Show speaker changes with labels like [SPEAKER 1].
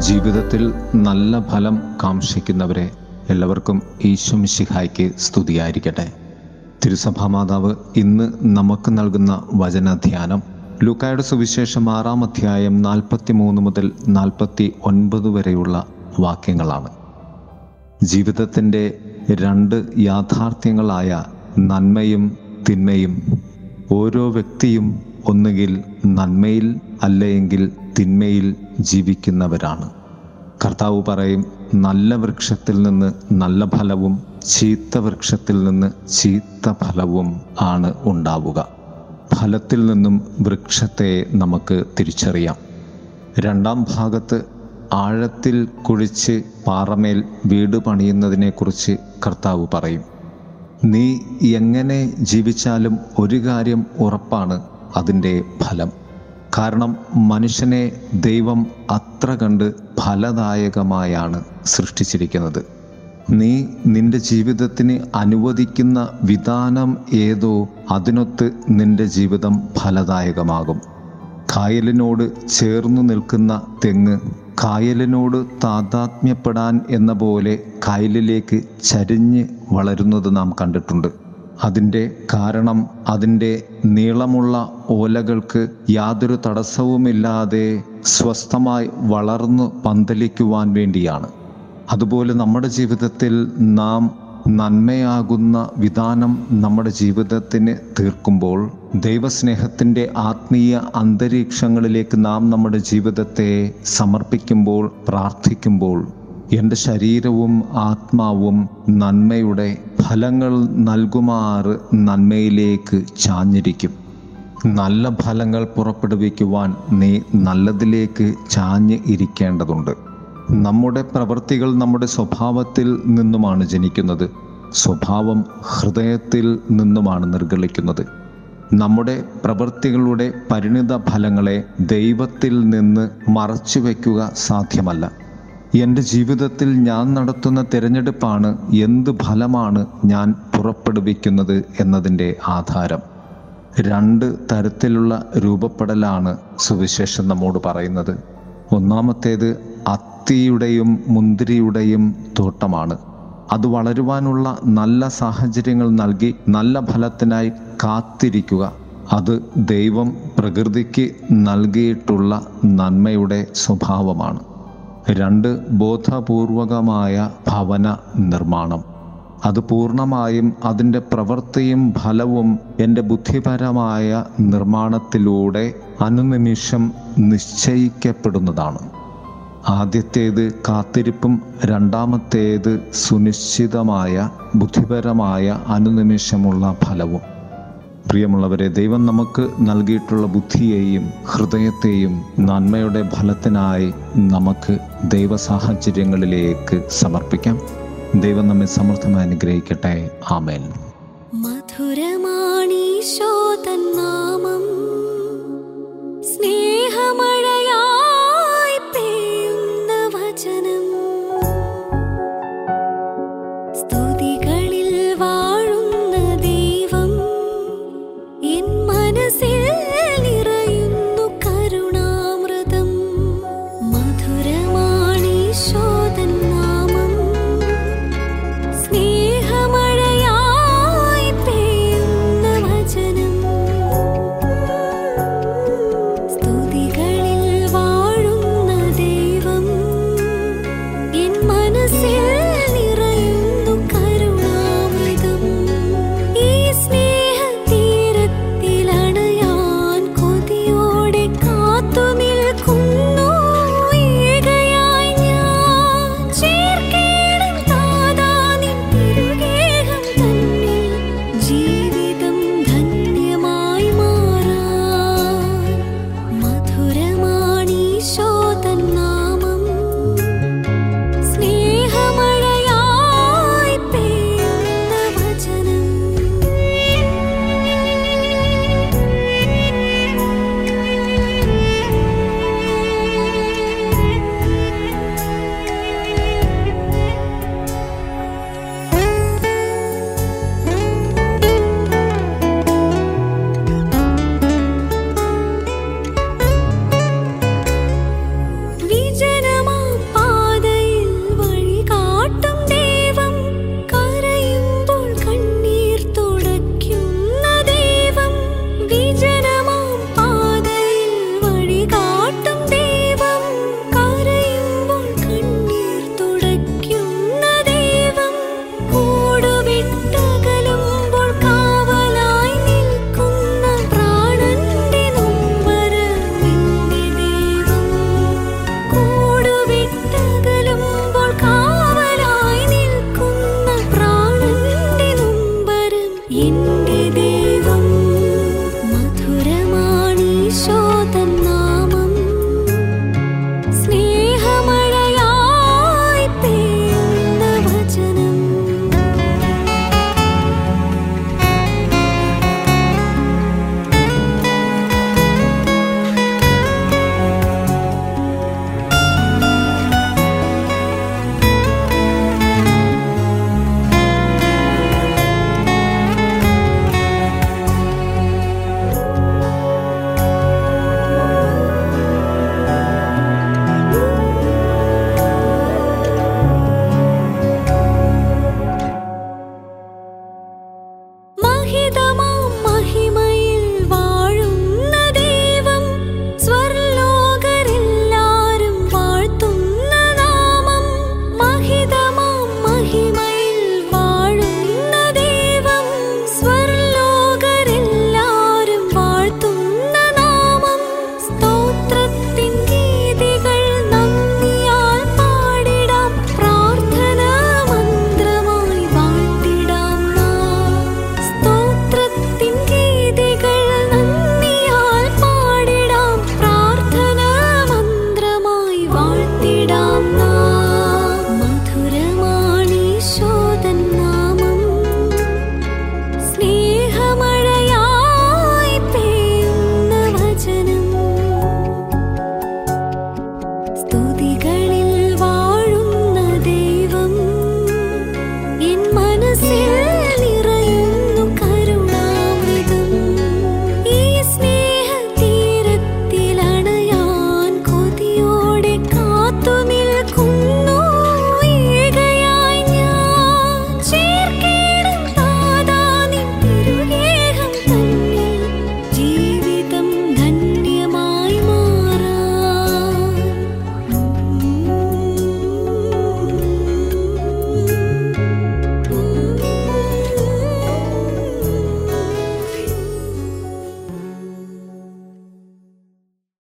[SPEAKER 1] ജീവിതത്തിൽ നല്ല ഫലം കാംക്ഷിക്കുന്നവരെ എല്ലാവർക്കും ഈശ്വമിശിഹായ്ക്ക് സ്തുതിയായിരിക്കട്ടെ. തിരുസഭാ മാതാവ് ഇന്ന് നമുക്ക് നൽകുന്ന വചനധ്യാനം ലൂക്കായുടെ സുവിശേഷം ആറാം അധ്യായം നാൽപ്പത്തി മൂന്ന് മുതൽ നാൽപ്പത്തി ഒൻപത് വരെയുള്ള വാക്യങ്ങളാണ്. ജീവിതത്തിന്റെ രണ്ട് യാഥാർത്ഥ്യങ്ങളായ നന്മയും തിന്മയും ഓരോ വ്യക്തിയും ഒന്നുകിൽ നന്മയിൽ അല്ലെങ്കിൽ തിന്മയിൽ ജീവിക്കുന്നവരാണ്. കർത്താവ് പറയും നല്ല വൃക്ഷത്തിൽ നിന്ന് നല്ല ഫലവും ചീത്ത വൃക്ഷത്തിൽ നിന്ന് ചീത്ത ഫലവും ആണ് ഉണ്ടാവുക. ഫലത്തിൽ നിന്നും വൃക്ഷത്തെ നമുക്ക് തിരിച്ചറിയാം. രണ്ടാം ഭാഗത്ത് ആഴത്തിൽ കുഴിച്ച് പാറമേൽ വീട് പണിയുന്നതിനെക്കുറിച്ച് കർത്താവ് പറയും. നീ എങ്ങനെ ജീവിച്ചാലും ഒരു കാര്യം ഉറപ്പാണ് അതിന്റെ ഫലം. കാരണം മനുഷ്യനെ ദൈവം അത്ര കണ്ട് ഫലദായകമായാണ് സൃഷ്ടിച്ചിരിക്കുന്നത്. നീ നിന്റെ ജീവിതത്തിന് അനുവദിക്കുന്ന വിധാനം ഏതോ അതിനൊത്ത് നിന്റെ ജീവിതം ഫലദായകമാകും. കായലിനോട് ചേർന്നു നിൽക്കുന്ന തെങ്ങ് കായലിനോട് താതാത്മ്യപ്പെടാൻ എന്ന പോലെ കായലിലേക്ക് ചരിഞ്ഞ് വളരുന്നത് നാം കണ്ടിട്ടുണ്ട്. അതിന്റെ കാരണം അതിന്റെ നീളമുള്ള ഓലകൾക്ക് യാതൊരു തടസ്സവുമില്ലാതെ സ്വസ്ഥമായി വളർന്നു പന്തലിക്കുവാൻ വേണ്ടിയാണ്. അതുപോലെ നമ്മുടെ ജീവിതത്തിൽ നാം നന്മയാകുന്ന വിധാനം നമ്മുടെ ജീവിതത്തിന് തീർക്കുമ്പോൾ ദൈവസ്നേഹത്തിന്റെ ആത്മീയ അന്തരീക്ഷങ്ങളിലേക്ക് നാം നമ്മുടെ ജീവിതത്തെ സമർപ്പിക്കുമ്പോൾ പ്രാർത്ഥിക്കുമ്പോൾ എന്റെ ശരീരവും ആത്മാവും നന്മയുടെ ഫലങ്ങൾ നൽകുമാറ് നന്മയിലേക്ക് ചാഞ്ഞിരിക്കും. നല്ല ഫലങ്ങൾ പുറപ്പെടുവിക്കുവാൻ നീ നല്ലതിലേക്ക് ചാഞ്ഞ് ഇരിക്കേണ്ടതുണ്ട്. നമ്മുടെ പ്രവൃത്തികൾ നമ്മുടെ സ്വഭാവത്തിൽ നിന്നുമാണ് ജനിക്കുന്നത്. സ്വഭാവം ഹൃദയത്തിൽ നിന്നുമാണ് നിർഗളിക്കുന്നത്. നമ്മുടെ പ്രവൃത്തികളുടെ പരിണിത ഫലങ്ങളെ ദൈവത്തിൽ നിന്ന് മറച്ചു വയ്ക്കുക സാധ്യമല്ല. എന്റെ ജീവിതത്തിൽ ഞാൻ നടത്തുന്ന തിരഞ്ഞെടുപ്പാണ് എന്ത് ഫലമാണ് ഞാൻ പുറപ്പെടുവിക്കുന്നത് എന്നതിന്റെ ആധാരം. രണ്ട് തരത്തിലുള്ള രൂപപ്പെടലാണ് സുവിശേഷം നമ്മോട് പറയുന്നത്. ഒന്നാമത്തേത് അത്തിയുടെയും മുന്തിരിയുടെയും തോട്ടമാണ്. അത് വളരുവാനുള്ള നല്ല സാഹചര്യങ്ങൾ നൽകി നല്ല ഫലത്തിനായി കാത്തിരിക്കുക. അത് ദൈവം പ്രകൃതിക്ക് നൽകിയിട്ടുള്ള നന്മയുടെ സ്വഭാവമാണ്. രണ്ട് ബോധപൂർവകമായ ഭവന നിർമ്മാണം. അത് പൂർണമായും അതിന്റെ പ്രവൃത്തിയും ഫലവും എന്റെ ബുദ്ധിപരമായ നിർമ്മാണത്തിലൂടെ അനുനിമിഷം നിശ്ചയിക്കപ്പെടുന്നതാണ്. ആദ്യത്തേത് കാത്തിരിപ്പും രണ്ടാമത്തേത് സുനിശ്ചിതമായ ബുദ്ധിപരമായ അനുനിമിഷമുള്ള ഫലവും. പ്രിയമുള്ളവരെ ദൈവം നമുക്ക് നൽകിയിട്ടുള്ള ബുദ്ധിയെയും ഹൃദയത്തെയും നന്മയുടെ ഫലത്തിനായി നമുക്ക് ദൈവ സാഹചര്യങ്ങളിലേക്ക് സമർപ്പിക്കാം. ദൈവം നമ്മെ സമൃദ്ധമായി അനുഗ്രഹിക്കട്ടെ. ആമേൻ.